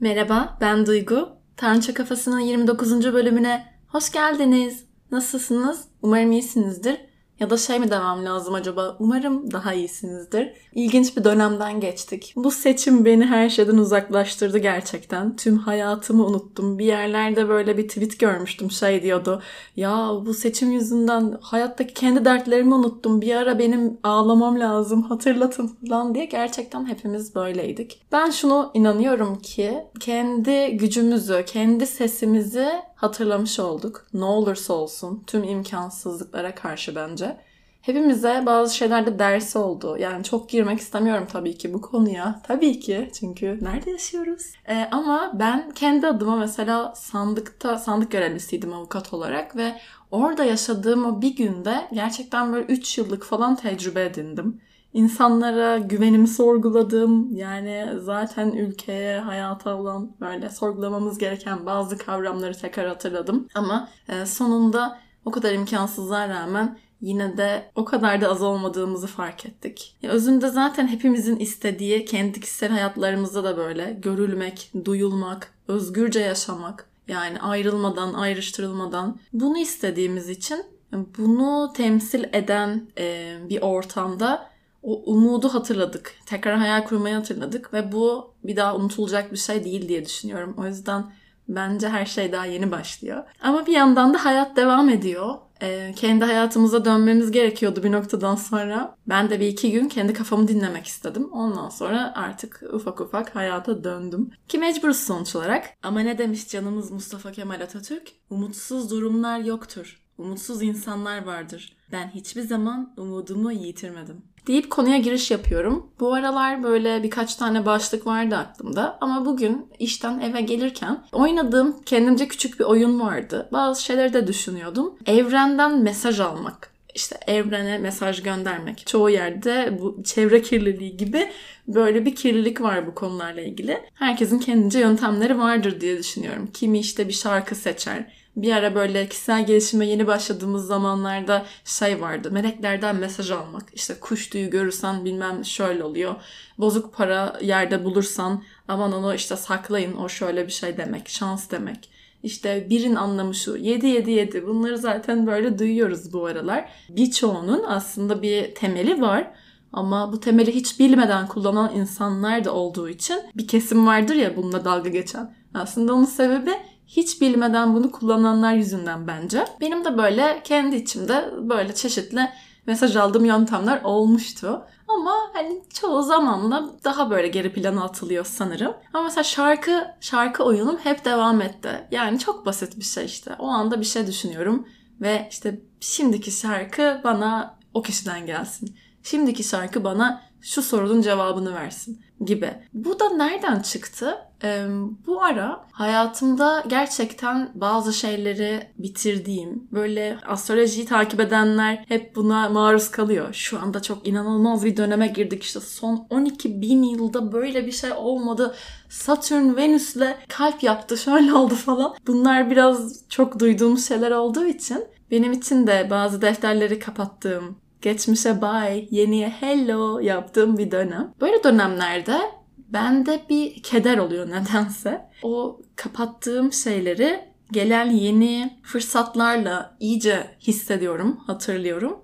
Merhaba, ben Duygu. Tanrıça Kafası'nın 29. bölümüne hoş geldiniz. Nasılsınız? Umarım iyisinizdir. Ya da şey mi demem lazım acaba? Umarım daha iyisinizdir. İlginç bir dönemden geçtik. Bu seçim beni her şeyden uzaklaştırdı gerçekten. Tüm hayatımı unuttum. Bir yerlerde böyle bir tweet görmüştüm şey diyordu. Ya bu seçim yüzünden hayattaki kendi dertlerimi unuttum. Bir ara benim ağlamam lazım hatırlatın falan diye. Gerçekten hepimiz böyleydik. Ben şunu inanıyorum ki kendi gücümüzü, kendi sesimizi hatırlamış olduk. Ne olursa olsun tüm imkansızlıklara karşı bence. Hepimize bazı şeylerde dersi oldu. Yani çok girmek istemiyorum tabii ki bu konuya. Tabii ki çünkü nerede yaşıyoruz? Ee, ama ben kendi adıma mesela sandıkta, sandık görevlisiydim avukat olarak ve orada yaşadığım o bir günde gerçekten böyle 3 yıllık falan tecrübe edindim. İnsanlara güvenimi sorguladım. Yani zaten ülkeye, hayata olan böyle sorgulamamız gereken bazı kavramları tekrar hatırladım. Ama e, sonunda o kadar imkansızlığa rağmen yine de o kadar da az olmadığımızı fark ettik. Ya özünde zaten hepimizin istediği kendi kişisel hayatlarımızda da böyle görülmek, duyulmak, özgürce yaşamak. Yani ayrılmadan, ayrıştırılmadan bunu istediğimiz için bunu temsil eden e, bir ortamda o umudu hatırladık. Tekrar hayal kurmayı hatırladık ve bu bir daha unutulacak bir şey değil diye düşünüyorum. O yüzden bence her şey daha yeni başlıyor. Ama bir yandan da hayat devam ediyor. Ee, kendi hayatımıza dönmemiz gerekiyordu bir noktadan sonra. Ben de bir iki gün kendi kafamı dinlemek istedim. Ondan sonra artık ufak ufak hayata döndüm. Ki mecburuz sonuç olarak. Ama ne demiş canımız Mustafa Kemal Atatürk? Umutsuz durumlar yoktur. Umutsuz insanlar vardır. Ben hiçbir zaman umudumu yitirmedim deyip konuya giriş yapıyorum. Bu aralar böyle birkaç tane başlık vardı aklımda ama bugün işten eve gelirken oynadığım kendimce küçük bir oyun vardı. Bazı şeyleri de düşünüyordum. Evrenden mesaj almak işte evrene mesaj göndermek. Çoğu yerde bu çevre kirliliği gibi böyle bir kirlilik var bu konularla ilgili. Herkesin kendince yöntemleri vardır diye düşünüyorum. Kimi işte bir şarkı seçer, bir ara böyle kişisel gelişime yeni başladığımız zamanlarda şey vardı. Meleklerden mesaj almak. İşte kuş tüyü görürsen bilmem şöyle oluyor. Bozuk para yerde bulursan aman onu işte saklayın o şöyle bir şey demek. Şans demek. İşte birin anlamı şu 7 7 7 bunları zaten böyle duyuyoruz bu aralar. Birçoğunun aslında bir temeli var. Ama bu temeli hiç bilmeden kullanan insanlar da olduğu için bir kesim vardır ya bununla dalga geçen. Aslında onun sebebi hiç bilmeden bunu kullananlar yüzünden bence. Benim de böyle kendi içimde böyle çeşitli mesaj aldığım yöntemler olmuştu. Ama hani çoğu zamanla daha böyle geri plana atılıyor sanırım. Ama mesela şarkı şarkı oyunum hep devam etti. Yani çok basit bir şey işte. O anda bir şey düşünüyorum ve işte şimdiki şarkı bana o kişiden gelsin. Şimdiki şarkı bana şu sorunun cevabını versin gibi. Bu da nereden çıktı? Ee, bu ara hayatımda gerçekten bazı şeyleri bitirdiğim, böyle astrolojiyi takip edenler hep buna maruz kalıyor. Şu anda çok inanılmaz bir döneme girdik işte son 12 bin yılda böyle bir şey olmadı. Satürn Venüs'le kalp yaptı şöyle oldu falan. Bunlar biraz çok duyduğumuz şeyler olduğu için benim için de bazı defterleri kapattığım, geçmişe bye, yeniye hello yaptığım bir dönem. Böyle dönemlerde bende bir keder oluyor nedense. O kapattığım şeyleri gelen yeni fırsatlarla iyice hissediyorum, hatırlıyorum.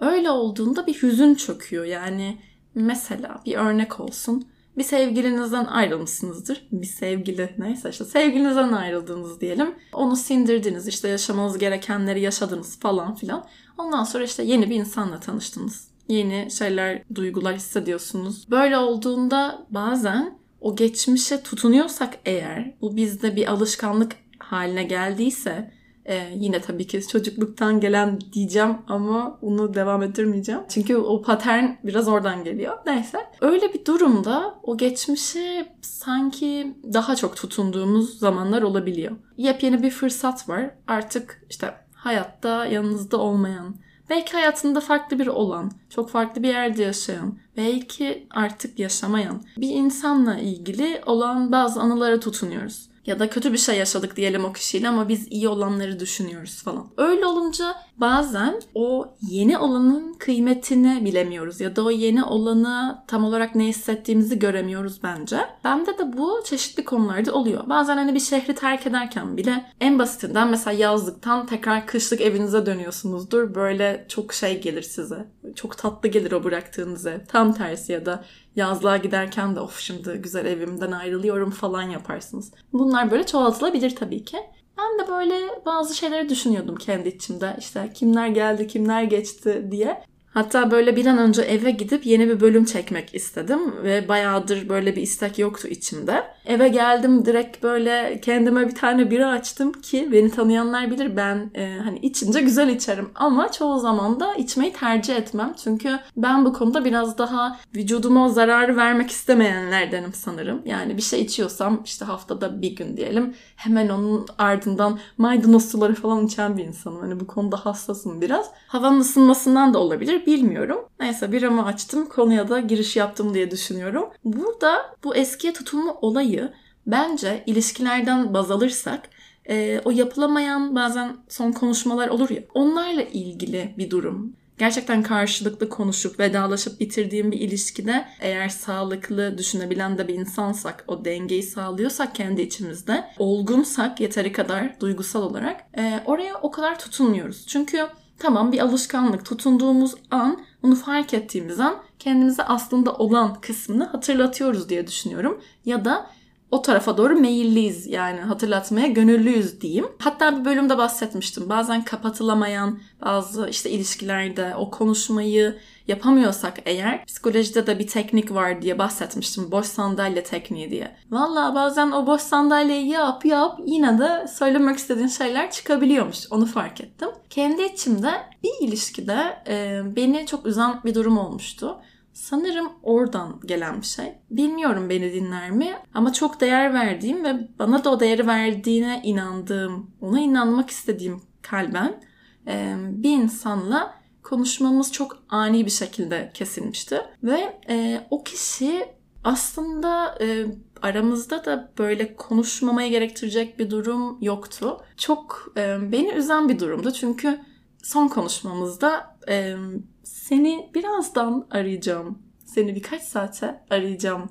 Öyle olduğunda bir hüzün çöküyor. Yani mesela bir örnek olsun. Bir sevgilinizden ayrılmışsınızdır. Bir sevgili neyse işte sevgilinizden ayrıldınız diyelim. Onu sindirdiniz işte yaşamanız gerekenleri yaşadınız falan filan. Ondan sonra işte yeni bir insanla tanıştınız. Yeni şeyler, duygular hissediyorsunuz. Böyle olduğunda bazen o geçmişe tutunuyorsak eğer bu bizde bir alışkanlık haline geldiyse ee, yine tabii ki çocukluktan gelen diyeceğim ama onu devam ettirmeyeceğim. Çünkü o patern biraz oradan geliyor. Neyse. Öyle bir durumda o geçmişe sanki daha çok tutunduğumuz zamanlar olabiliyor. Yepyeni bir fırsat var. Artık işte hayatta yanınızda olmayan, belki hayatında farklı bir olan, çok farklı bir yerde yaşayan, belki artık yaşamayan bir insanla ilgili olan bazı anılara tutunuyoruz. Ya da kötü bir şey yaşadık diyelim o kişiyle ama biz iyi olanları düşünüyoruz falan. Öyle olunca bazen o yeni olanın kıymetini bilemiyoruz ya da o yeni olanı tam olarak ne hissettiğimizi göremiyoruz bence. Bende de bu çeşitli konularda oluyor. Bazen hani bir şehri terk ederken bile en basitinden mesela yazlıktan tekrar kışlık evinize dönüyorsunuzdur. Böyle çok şey gelir size. Çok tatlı gelir o bıraktığınız ev. Tam tersi ya da yazlığa giderken de of şimdi güzel evimden ayrılıyorum falan yaparsınız. Bunlar böyle çoğaltılabilir tabii ki. Ben de böyle bazı şeyleri düşünüyordum kendi içimde. İşte kimler geldi, kimler geçti diye. Hatta böyle bir an önce eve gidip yeni bir bölüm çekmek istedim ve bayağıdır böyle bir istek yoktu içimde. Eve geldim direkt böyle kendime bir tane bira açtım ki beni tanıyanlar bilir ben e, hani içince güzel içerim ama çoğu zaman da içmeyi tercih etmem. Çünkü ben bu konuda biraz daha vücuduma zararı vermek istemeyenlerdenim sanırım. Yani bir şey içiyorsam işte haftada bir gün diyelim hemen onun ardından maydanoz suları falan içen bir insanım. Hani bu konuda hassasım biraz. Havanın ısınmasından da olabilir bilmiyorum. Neyse biramı açtım konuya da giriş yaptım diye düşünüyorum. Burada bu eskiye tutulma olayı bence ilişkilerden baz alırsak e, o yapılamayan bazen son konuşmalar olur ya onlarla ilgili bir durum. Gerçekten karşılıklı konuşup vedalaşıp bitirdiğim bir ilişkide eğer sağlıklı düşünebilen de bir insansak, o dengeyi sağlıyorsak kendi içimizde, olgunsak yeteri kadar duygusal olarak e, oraya o kadar tutunmuyoruz. Çünkü Tamam bir alışkanlık tutunduğumuz an onu fark ettiğimiz an kendimize aslında olan kısmını hatırlatıyoruz diye düşünüyorum. Ya da o tarafa doğru meyilliyiz yani hatırlatmaya gönüllüyüz diyeyim. Hatta bir bölümde bahsetmiştim. Bazen kapatılamayan bazı işte ilişkilerde o konuşmayı yapamıyorsak eğer psikolojide de bir teknik var diye bahsetmiştim. Boş sandalye tekniği diye. Valla bazen o boş sandalyeyi yap yap yine de söylemek istediğin şeyler çıkabiliyormuş. Onu fark ettim. Kendi içimde bir ilişkide e, beni çok üzen bir durum olmuştu. Sanırım oradan gelen bir şey. Bilmiyorum beni dinler mi ama çok değer verdiğim ve bana da o değeri verdiğine inandığım, ona inanmak istediğim kalben e, bir insanla konuşmamız çok ani bir şekilde kesilmişti. Ve e, o kişi aslında e, aramızda da böyle konuşmamaya gerektirecek bir durum yoktu. Çok e, beni üzen bir durumdu çünkü son konuşmamızda e, seni birazdan arayacağım, seni birkaç saate arayacağım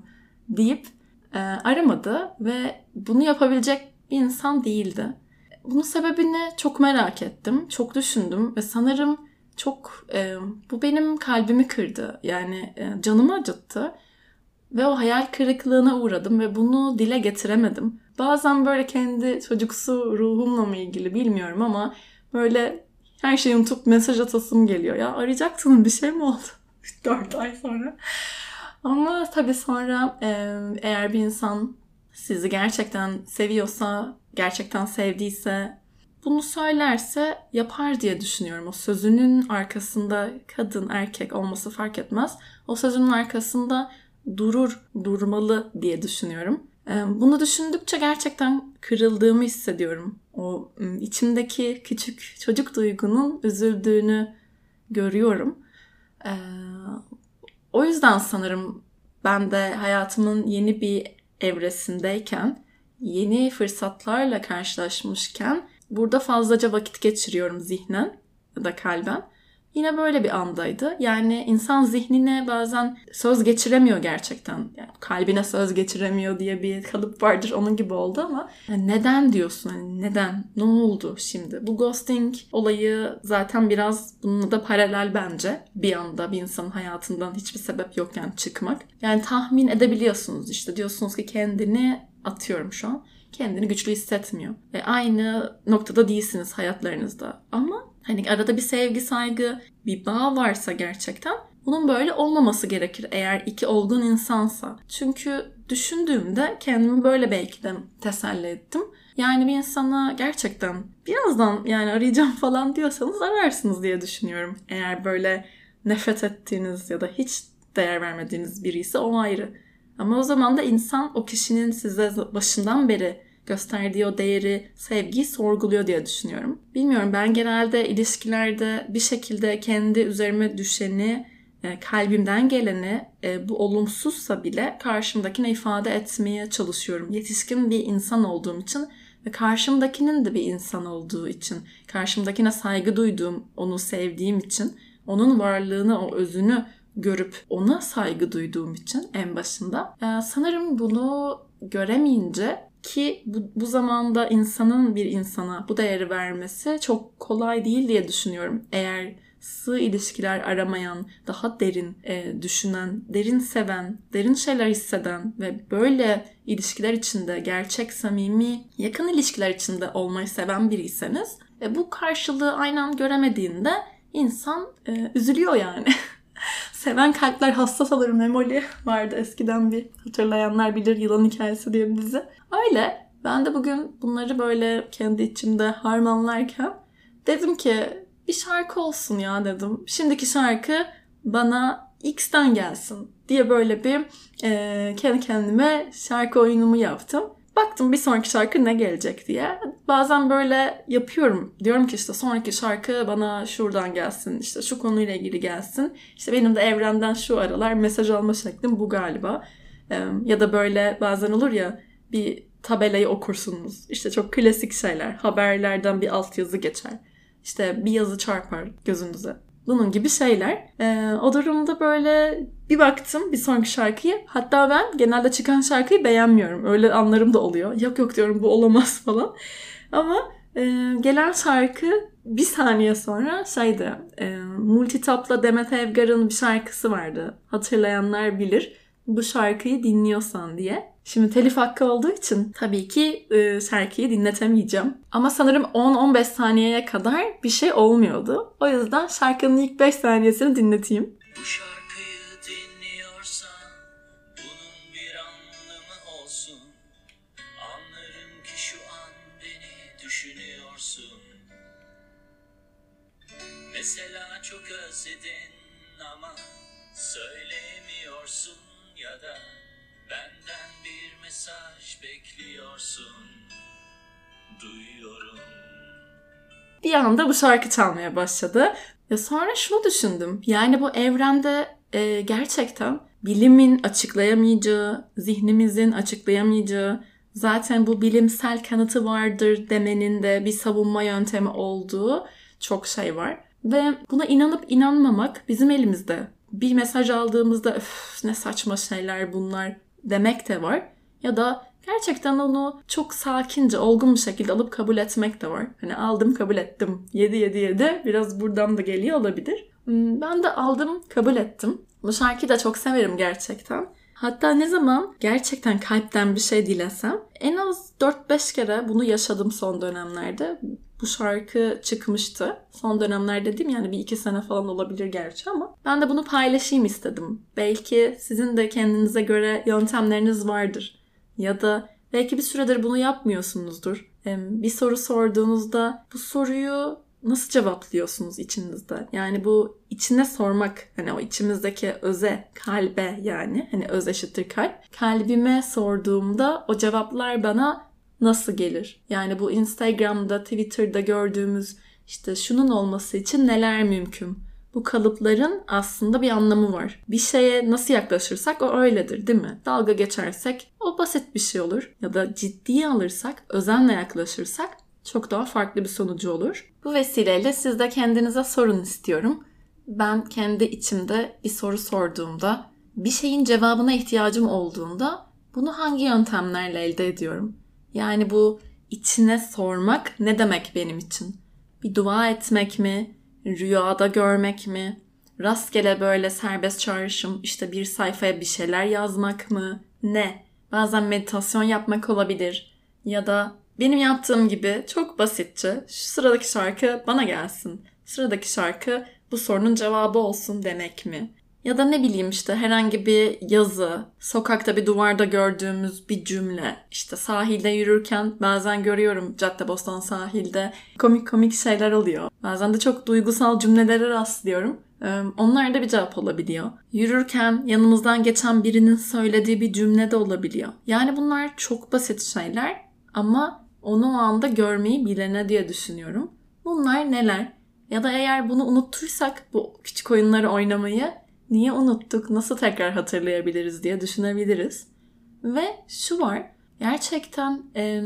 deyip e, aramadı ve bunu yapabilecek bir insan değildi. Bunun sebebini çok merak ettim, çok düşündüm ve sanırım çok e, bu benim kalbimi kırdı. Yani e, canımı acıttı. Ve o hayal kırıklığına uğradım ve bunu dile getiremedim. Bazen böyle kendi çocuksu ruhumla mı ilgili bilmiyorum ama böyle her şeyi unutup mesaj atasım geliyor. Ya arayacaktın bir şey mi oldu? 4 ay sonra. Ama tabii sonra e, eğer bir insan sizi gerçekten seviyorsa, gerçekten sevdiyse bunu söylerse yapar diye düşünüyorum. O sözünün arkasında kadın erkek olması fark etmez. O sözünün arkasında durur, durmalı diye düşünüyorum. Bunu düşündükçe gerçekten kırıldığımı hissediyorum. O içimdeki küçük çocuk duygunun üzüldüğünü görüyorum. O yüzden sanırım ben de hayatımın yeni bir evresindeyken, yeni fırsatlarla karşılaşmışken Burada fazlaca vakit geçiriyorum zihnen ya da kalben. Yine böyle bir andaydı. Yani insan zihnine bazen söz geçiremiyor gerçekten. Yani kalbine söz geçiremiyor diye bir kalıp vardır onun gibi oldu ama yani neden diyorsun? Hani neden? Ne oldu şimdi? Bu ghosting olayı zaten biraz bununla da paralel bence. Bir anda bir insanın hayatından hiçbir sebep yokken çıkmak. Yani tahmin edebiliyorsunuz işte. Diyorsunuz ki kendini atıyorum şu an kendini güçlü hissetmiyor. Ve aynı noktada değilsiniz hayatlarınızda. Ama hani arada bir sevgi, saygı, bir bağ varsa gerçekten bunun böyle olmaması gerekir eğer iki olgun insansa. Çünkü düşündüğümde kendimi böyle belki de teselli ettim. Yani bir insana gerçekten birazdan yani arayacağım falan diyorsanız ararsınız diye düşünüyorum. Eğer böyle nefret ettiğiniz ya da hiç değer vermediğiniz biri ise o ayrı. Ama o zaman da insan o kişinin size başından beri gösterdiği o değeri, sevgiyi sorguluyor diye düşünüyorum. Bilmiyorum ben genelde ilişkilerde bir şekilde kendi üzerime düşeni e, kalbimden geleni e, bu olumsuzsa bile karşımdakine ifade etmeye çalışıyorum. Yetişkin bir insan olduğum için ve karşımdakinin de bir insan olduğu için, karşımdakine saygı duyduğum, onu sevdiğim için, onun varlığını, o özünü görüp ona saygı duyduğum için en başında. E, sanırım bunu göremeyince ki bu, bu zamanda insanın bir insana bu değeri vermesi çok kolay değil diye düşünüyorum. Eğer sığ ilişkiler aramayan, daha derin e, düşünen, derin seven, derin şeyler hisseden ve böyle ilişkiler içinde gerçek, samimi, yakın ilişkiler içinde olmayı seven biriyseniz e, bu karşılığı aynen göremediğinde insan e, üzülüyor yani. Seven kalpler hassas alır memoli vardı eskiden bir hatırlayanlar bilir yılan hikayesi diye bir dizi. Öyle ben de bugün bunları böyle kendi içimde harmanlarken dedim ki bir şarkı olsun ya dedim. Şimdiki şarkı bana X'ten gelsin diye böyle bir e, kendi kendime şarkı oyunumu yaptım. Baktım bir sonraki şarkı ne gelecek diye. Bazen böyle yapıyorum. Diyorum ki işte sonraki şarkı bana şuradan gelsin. işte şu konuyla ilgili gelsin. İşte benim de evrenden şu aralar mesaj alma şeklim bu galiba. Ya da böyle bazen olur ya bir tabelayı okursunuz. İşte çok klasik şeyler. Haberlerden bir altyazı geçer. İşte bir yazı çarpar gözünüze. Bunun gibi şeyler. O durumda böyle bir baktım bir sonraki şarkıyı. Hatta ben genelde çıkan şarkıyı beğenmiyorum. Öyle anlarım da oluyor. Yok yok diyorum bu olamaz falan. Ama e, gelen şarkı bir saniye sonra şeydi. E, Multitap'la Demet Evgar'ın bir şarkısı vardı. Hatırlayanlar bilir. Bu şarkıyı dinliyorsan diye. Şimdi telif hakkı olduğu için tabii ki e, şarkıyı dinletemeyeceğim. Ama sanırım 10-15 saniyeye kadar bir şey olmuyordu. O yüzden şarkının ilk 5 saniyesini dinleteyim. Bu şarkıyı ama söylemiyorsun ya da Benden bir mesaj bekliyorsun Duyuyorum Bir anda bu şarkı çalmaya başladı. Ya sonra şunu düşündüm. Yani bu evrende e, gerçekten bilimin açıklayamayacağı, zihnimizin açıklayamayacağı, zaten bu bilimsel kanıtı vardır demenin de bir savunma yöntemi olduğu çok şey var. Ve buna inanıp inanmamak bizim elimizde. Bir mesaj aldığımızda ne saçma şeyler bunlar demek de var. Ya da gerçekten onu çok sakince, olgun bir şekilde alıp kabul etmek de var. Hani aldım kabul ettim. 7 7 7 biraz buradan da geliyor olabilir. Hmm, ben de aldım kabul ettim. Bu şarkıyı da çok severim gerçekten. Hatta ne zaman gerçekten kalpten bir şey dilesem en az 4-5 kere bunu yaşadım son dönemlerde. Bu şarkı çıkmıştı. Son dönemler dediğim yani bir iki sene falan olabilir gerçi ama ben de bunu paylaşayım istedim. Belki sizin de kendinize göre yöntemleriniz vardır. Ya da belki bir süredir bunu yapmıyorsunuzdur. Bir soru sorduğunuzda bu soruyu nasıl cevaplıyorsunuz içinizde? Yani bu içine sormak hani o içimizdeki öze, kalbe yani hani öz eşittir kalp. Kalbime sorduğumda o cevaplar bana nasıl gelir? Yani bu Instagram'da, Twitter'da gördüğümüz işte şunun olması için neler mümkün? Bu kalıpların aslında bir anlamı var. Bir şeye nasıl yaklaşırsak o öyledir değil mi? Dalga geçersek o basit bir şey olur. Ya da ciddiye alırsak, özenle yaklaşırsak çok daha farklı bir sonucu olur. Bu vesileyle siz de kendinize sorun istiyorum. Ben kendi içimde bir soru sorduğumda, bir şeyin cevabına ihtiyacım olduğunda bunu hangi yöntemlerle elde ediyorum? Yani bu içine sormak ne demek benim için? Bir dua etmek mi? Rüyada görmek mi? Rastgele böyle serbest çağrışım işte bir sayfaya bir şeyler yazmak mı? Ne? Bazen meditasyon yapmak olabilir. Ya da benim yaptığım gibi çok basitçe şu sıradaki şarkı bana gelsin. Sıradaki şarkı bu sorunun cevabı olsun demek mi? Ya da ne bileyim işte herhangi bir yazı, sokakta bir duvarda gördüğümüz bir cümle, işte sahilde yürürken bazen görüyorum Caddebostan sahilde komik komik şeyler oluyor. Bazen de çok duygusal cümlelere rastlıyorum. Onlar da bir cevap olabiliyor. Yürürken yanımızdan geçen birinin söylediği bir cümle de olabiliyor. Yani bunlar çok basit şeyler ama onu o anda görmeyi bilene diye düşünüyorum. Bunlar neler? Ya da eğer bunu unuttuysak bu küçük oyunları oynamayı Niye unuttuk? Nasıl tekrar hatırlayabiliriz diye düşünebiliriz. Ve şu var. Gerçekten e,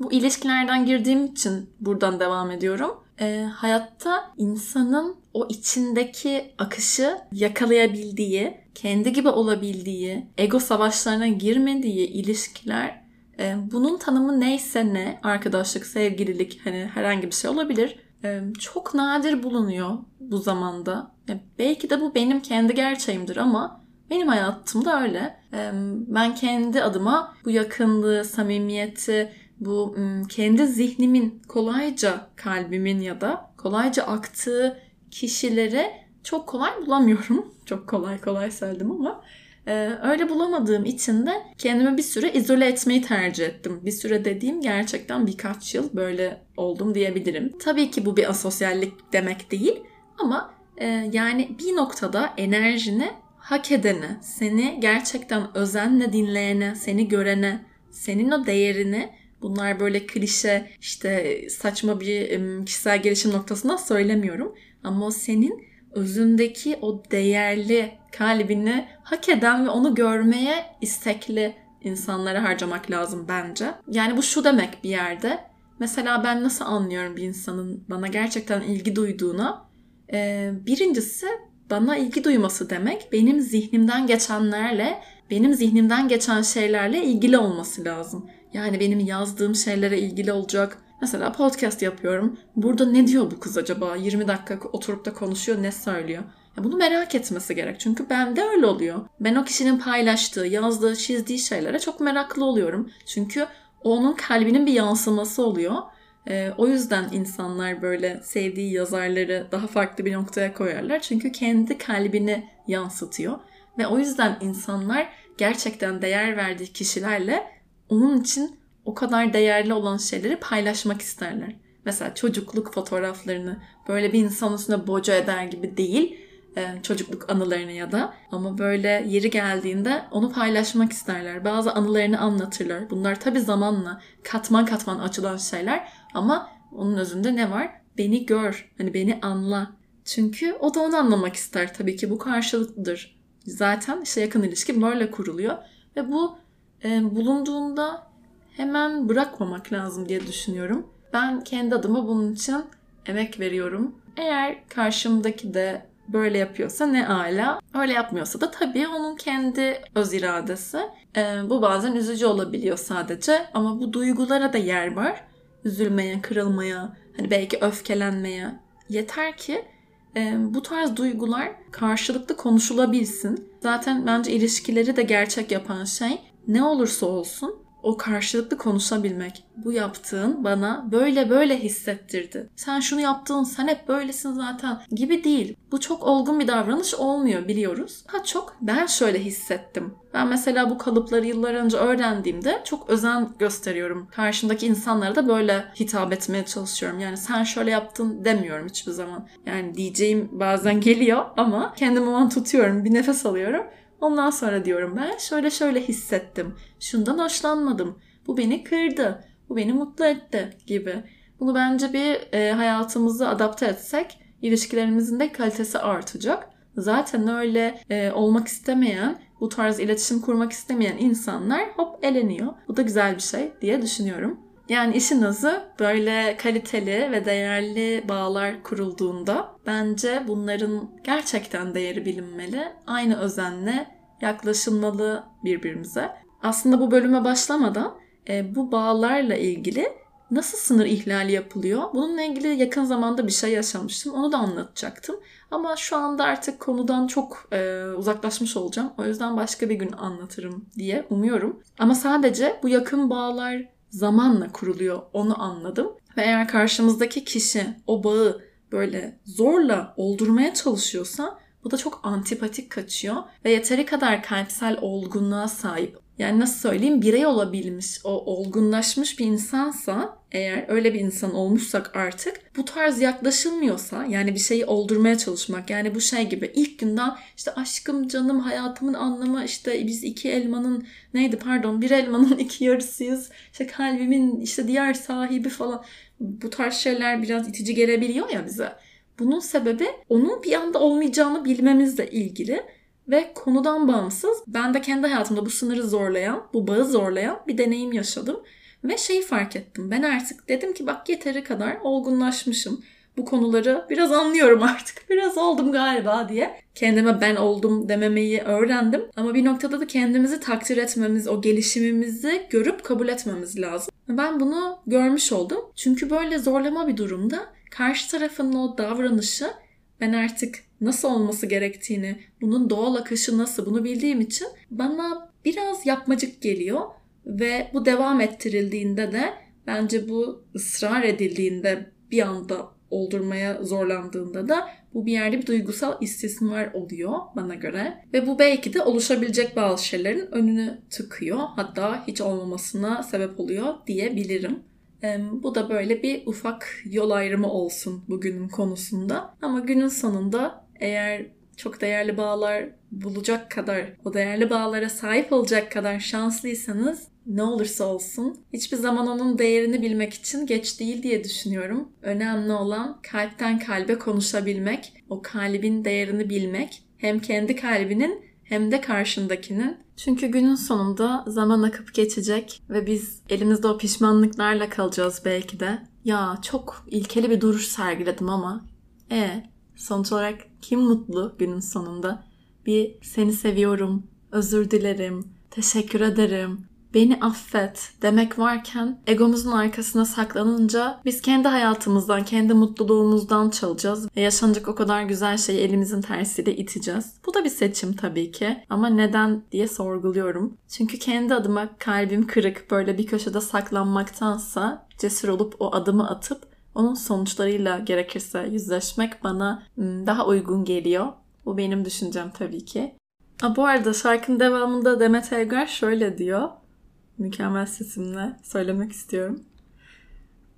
bu ilişkilerden girdiğim için buradan devam ediyorum. E, hayatta insanın o içindeki akışı yakalayabildiği, kendi gibi olabildiği, ego savaşlarına girmediği ilişkiler e, bunun tanımı neyse ne, arkadaşlık, sevgililik hani herhangi bir şey olabilir. Çok nadir bulunuyor bu zamanda. Belki de bu benim kendi gerçeğimdir ama benim hayatımda öyle. Ben kendi adıma bu yakınlığı, samimiyeti, bu kendi zihnimin kolayca kalbimin ya da kolayca aktığı kişileri çok kolay bulamıyorum. Çok kolay kolay söyledim ama ee, öyle bulamadığım için de kendimi bir süre izole etmeyi tercih ettim. Bir süre dediğim gerçekten birkaç yıl böyle oldum diyebilirim. Tabii ki bu bir asosyallik demek değil ama e, yani bir noktada enerjini hak edene, seni gerçekten özenle dinleyene, seni görene, senin o değerini bunlar böyle klişe işte saçma bir kişisel gelişim noktasında söylemiyorum. Ama o senin özündeki o değerli kalbini hak eden ve onu görmeye istekli insanlara harcamak lazım bence. Yani bu şu demek bir yerde. Mesela ben nasıl anlıyorum bir insanın bana gerçekten ilgi duyduğuna? Ee, birincisi bana ilgi duyması demek benim zihnimden geçenlerle, benim zihnimden geçen şeylerle ilgili olması lazım. Yani benim yazdığım şeylere ilgili olacak, Mesela podcast yapıyorum. Burada ne diyor bu kız acaba? 20 dakika oturup da konuşuyor, ne söylüyor? Ya bunu merak etmesi gerek. Çünkü bende öyle oluyor. Ben o kişinin paylaştığı, yazdığı, çizdiği şeylere çok meraklı oluyorum. Çünkü onun kalbinin bir yansıması oluyor. Ee, o yüzden insanlar böyle sevdiği yazarları daha farklı bir noktaya koyarlar. Çünkü kendi kalbini yansıtıyor. Ve o yüzden insanlar gerçekten değer verdiği kişilerle onun için o kadar değerli olan şeyleri paylaşmak isterler. Mesela çocukluk fotoğraflarını böyle bir insan üstüne boca eder gibi değil, e, çocukluk anılarını ya da ama böyle yeri geldiğinde onu paylaşmak isterler. Bazı anılarını anlatırlar. Bunlar tabii zamanla katman katman açılan şeyler ama onun özünde ne var? Beni gör, hani beni anla. Çünkü o da onu anlamak ister tabii ki bu karşılıklıdır. Zaten işte yakın ilişki böyle kuruluyor ve bu e, bulunduğunda hemen bırakmamak lazım diye düşünüyorum. Ben kendi adıma bunun için emek veriyorum. Eğer karşımdaki de böyle yapıyorsa ne ala. Öyle yapmıyorsa da tabii onun kendi öz iradesi. Ee, bu bazen üzücü olabiliyor sadece ama bu duygulara da yer var. Üzülmeye, kırılmaya, hani belki öfkelenmeye. Yeter ki e, bu tarz duygular karşılıklı konuşulabilsin. Zaten bence ilişkileri de gerçek yapan şey ne olursa olsun o karşılıklı konuşabilmek. Bu yaptığın bana böyle böyle hissettirdi. Sen şunu yaptın, sen hep böylesin zaten gibi değil. Bu çok olgun bir davranış olmuyor biliyoruz. Ha çok ben şöyle hissettim. Ben mesela bu kalıpları yıllar önce öğrendiğimde çok özen gösteriyorum. Karşımdaki insanlara da böyle hitap etmeye çalışıyorum. Yani sen şöyle yaptın demiyorum hiçbir zaman. Yani diyeceğim bazen geliyor ama kendimi o an tutuyorum. Bir nefes alıyorum. Ondan sonra diyorum ben şöyle şöyle hissettim. Şundan hoşlanmadım. Bu beni kırdı. Bu beni mutlu etti gibi. Bunu bence bir e, hayatımızı adapte etsek ilişkilerimizin de kalitesi artacak. Zaten öyle e, olmak istemeyen, bu tarz iletişim kurmak istemeyen insanlar hop eleniyor. Bu da güzel bir şey diye düşünüyorum. Yani işin azı böyle kaliteli ve değerli bağlar kurulduğunda bence bunların gerçekten değeri bilinmeli. Aynı özenle yaklaşılmalı birbirimize. Aslında bu bölüme başlamadan e, bu bağlarla ilgili nasıl sınır ihlali yapılıyor? Bununla ilgili yakın zamanda bir şey yaşamıştım. Onu da anlatacaktım. Ama şu anda artık konudan çok e, uzaklaşmış olacağım. O yüzden başka bir gün anlatırım diye umuyorum. Ama sadece bu yakın bağlar zamanla kuruluyor onu anladım. Ve eğer karşımızdaki kişi o bağı böyle zorla oldurmaya çalışıyorsa bu da çok antipatik kaçıyor ve yeteri kadar kalpsel olgunluğa sahip. Yani nasıl söyleyeyim birey olabilmiş, o olgunlaşmış bir insansa eğer öyle bir insan olmuşsak artık bu tarz yaklaşılmıyorsa yani bir şeyi oldurmaya çalışmak yani bu şey gibi ilk günden işte aşkım canım hayatımın anlamı işte biz iki elmanın neydi pardon bir elmanın iki yarısıyız işte kalbimin işte diğer sahibi falan bu tarz şeyler biraz itici gelebiliyor ya bize. Bunun sebebi onun bir anda olmayacağını bilmemizle ilgili. Ve konudan bağımsız ben de kendi hayatımda bu sınırı zorlayan, bu bağı zorlayan bir deneyim yaşadım. Ve şeyi fark ettim. Ben artık dedim ki bak yeteri kadar olgunlaşmışım. Bu konuları biraz anlıyorum artık. Biraz oldum galiba diye. Kendime ben oldum dememeyi öğrendim. Ama bir noktada da kendimizi takdir etmemiz, o gelişimimizi görüp kabul etmemiz lazım. Ben bunu görmüş oldum. Çünkü böyle zorlama bir durumda karşı tarafın o davranışı ben artık nasıl olması gerektiğini, bunun doğal akışı nasıl bunu bildiğim için bana biraz yapmacık geliyor ve bu devam ettirildiğinde de bence bu ısrar edildiğinde bir anda oldurmaya zorlandığında da bu bir yerde bir duygusal istismar oluyor bana göre. Ve bu belki de oluşabilecek bazı şeylerin önünü tıkıyor. Hatta hiç olmamasına sebep oluyor diyebilirim. Bu da böyle bir ufak yol ayrımı olsun bugünün konusunda. Ama günün sonunda eğer çok değerli bağlar bulacak kadar, o değerli bağlara sahip olacak kadar şanslıysanız ne olursa olsun hiçbir zaman onun değerini bilmek için geç değil diye düşünüyorum. Önemli olan kalpten kalbe konuşabilmek, o kalbin değerini bilmek. Hem kendi kalbinin hem de karşındakinin. Çünkü günün sonunda zaman akıp geçecek ve biz elimizde o pişmanlıklarla kalacağız belki de. Ya çok ilkeli bir duruş sergiledim ama e sonuç olarak kim mutlu günün sonunda? Bir seni seviyorum, özür dilerim, teşekkür ederim, beni affet demek varken egomuzun arkasına saklanınca biz kendi hayatımızdan, kendi mutluluğumuzdan çalacağız ve yaşanacak o kadar güzel şeyi elimizin tersiyle iteceğiz. Bu da bir seçim tabii ki ama neden diye sorguluyorum. Çünkü kendi adıma kalbim kırık böyle bir köşede saklanmaktansa cesur olup o adımı atıp onun sonuçlarıyla gerekirse yüzleşmek bana daha uygun geliyor. Bu benim düşüncem tabii ki. Ha, bu arada şarkının devamında Demet Evgar şöyle diyor mükemmel sesimle söylemek istiyorum.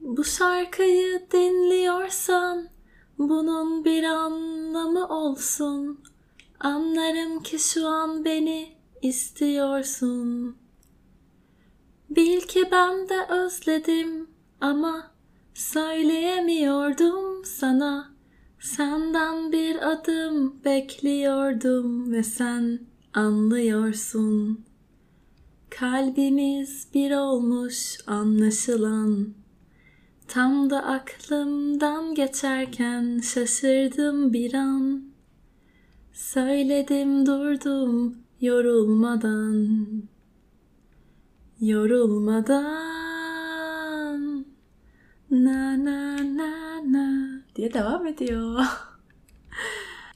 Bu şarkıyı dinliyorsan bunun bir anlamı olsun. Anlarım ki şu an beni istiyorsun. Bil ki ben de özledim ama söyleyemiyordum sana. Senden bir adım bekliyordum ve sen anlıyorsun. Kalbimiz bir olmuş anlaşılan Tam da aklımdan geçerken şaşırdım bir an Söyledim durdum yorulmadan Yorulmadan Na na na na diye devam ediyor.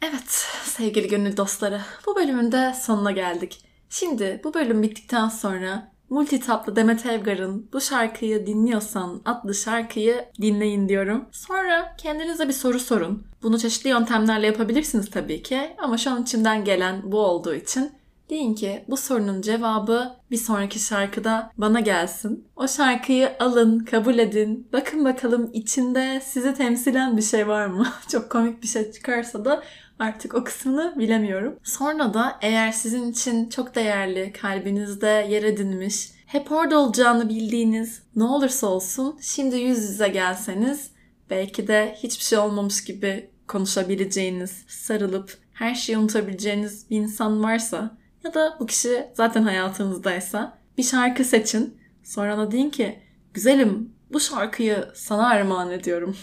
evet sevgili gönül dostları bu bölümün de sonuna geldik. Şimdi bu bölüm bittikten sonra Multitaplı Demet Evgar'ın bu şarkıyı dinliyorsan adlı şarkıyı dinleyin diyorum. Sonra kendinize bir soru sorun. Bunu çeşitli yöntemlerle yapabilirsiniz tabii ki ama şu an içimden gelen bu olduğu için deyin ki bu sorunun cevabı bir sonraki şarkıda bana gelsin. O şarkıyı alın, kabul edin. Bakın bakalım içinde sizi temsilen bir şey var mı? Çok komik bir şey çıkarsa da Artık o kısmını bilemiyorum. Sonra da eğer sizin için çok değerli, kalbinizde yer edinmiş, hep orada olacağını bildiğiniz ne olursa olsun şimdi yüz yüze gelseniz belki de hiçbir şey olmamış gibi konuşabileceğiniz, sarılıp her şeyi unutabileceğiniz bir insan varsa ya da bu kişi zaten hayatınızdaysa bir şarkı seçin. Sonra da deyin ki güzelim bu şarkıyı sana armağan ediyorum.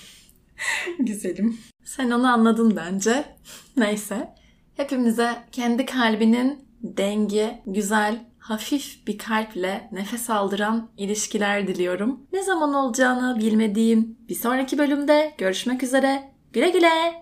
güzelim. Sen onu anladın bence. Neyse. Hepimize kendi kalbinin dengi, güzel, hafif bir kalple nefes aldıran ilişkiler diliyorum. Ne zaman olacağını bilmediğim bir sonraki bölümde görüşmek üzere. Güle güle.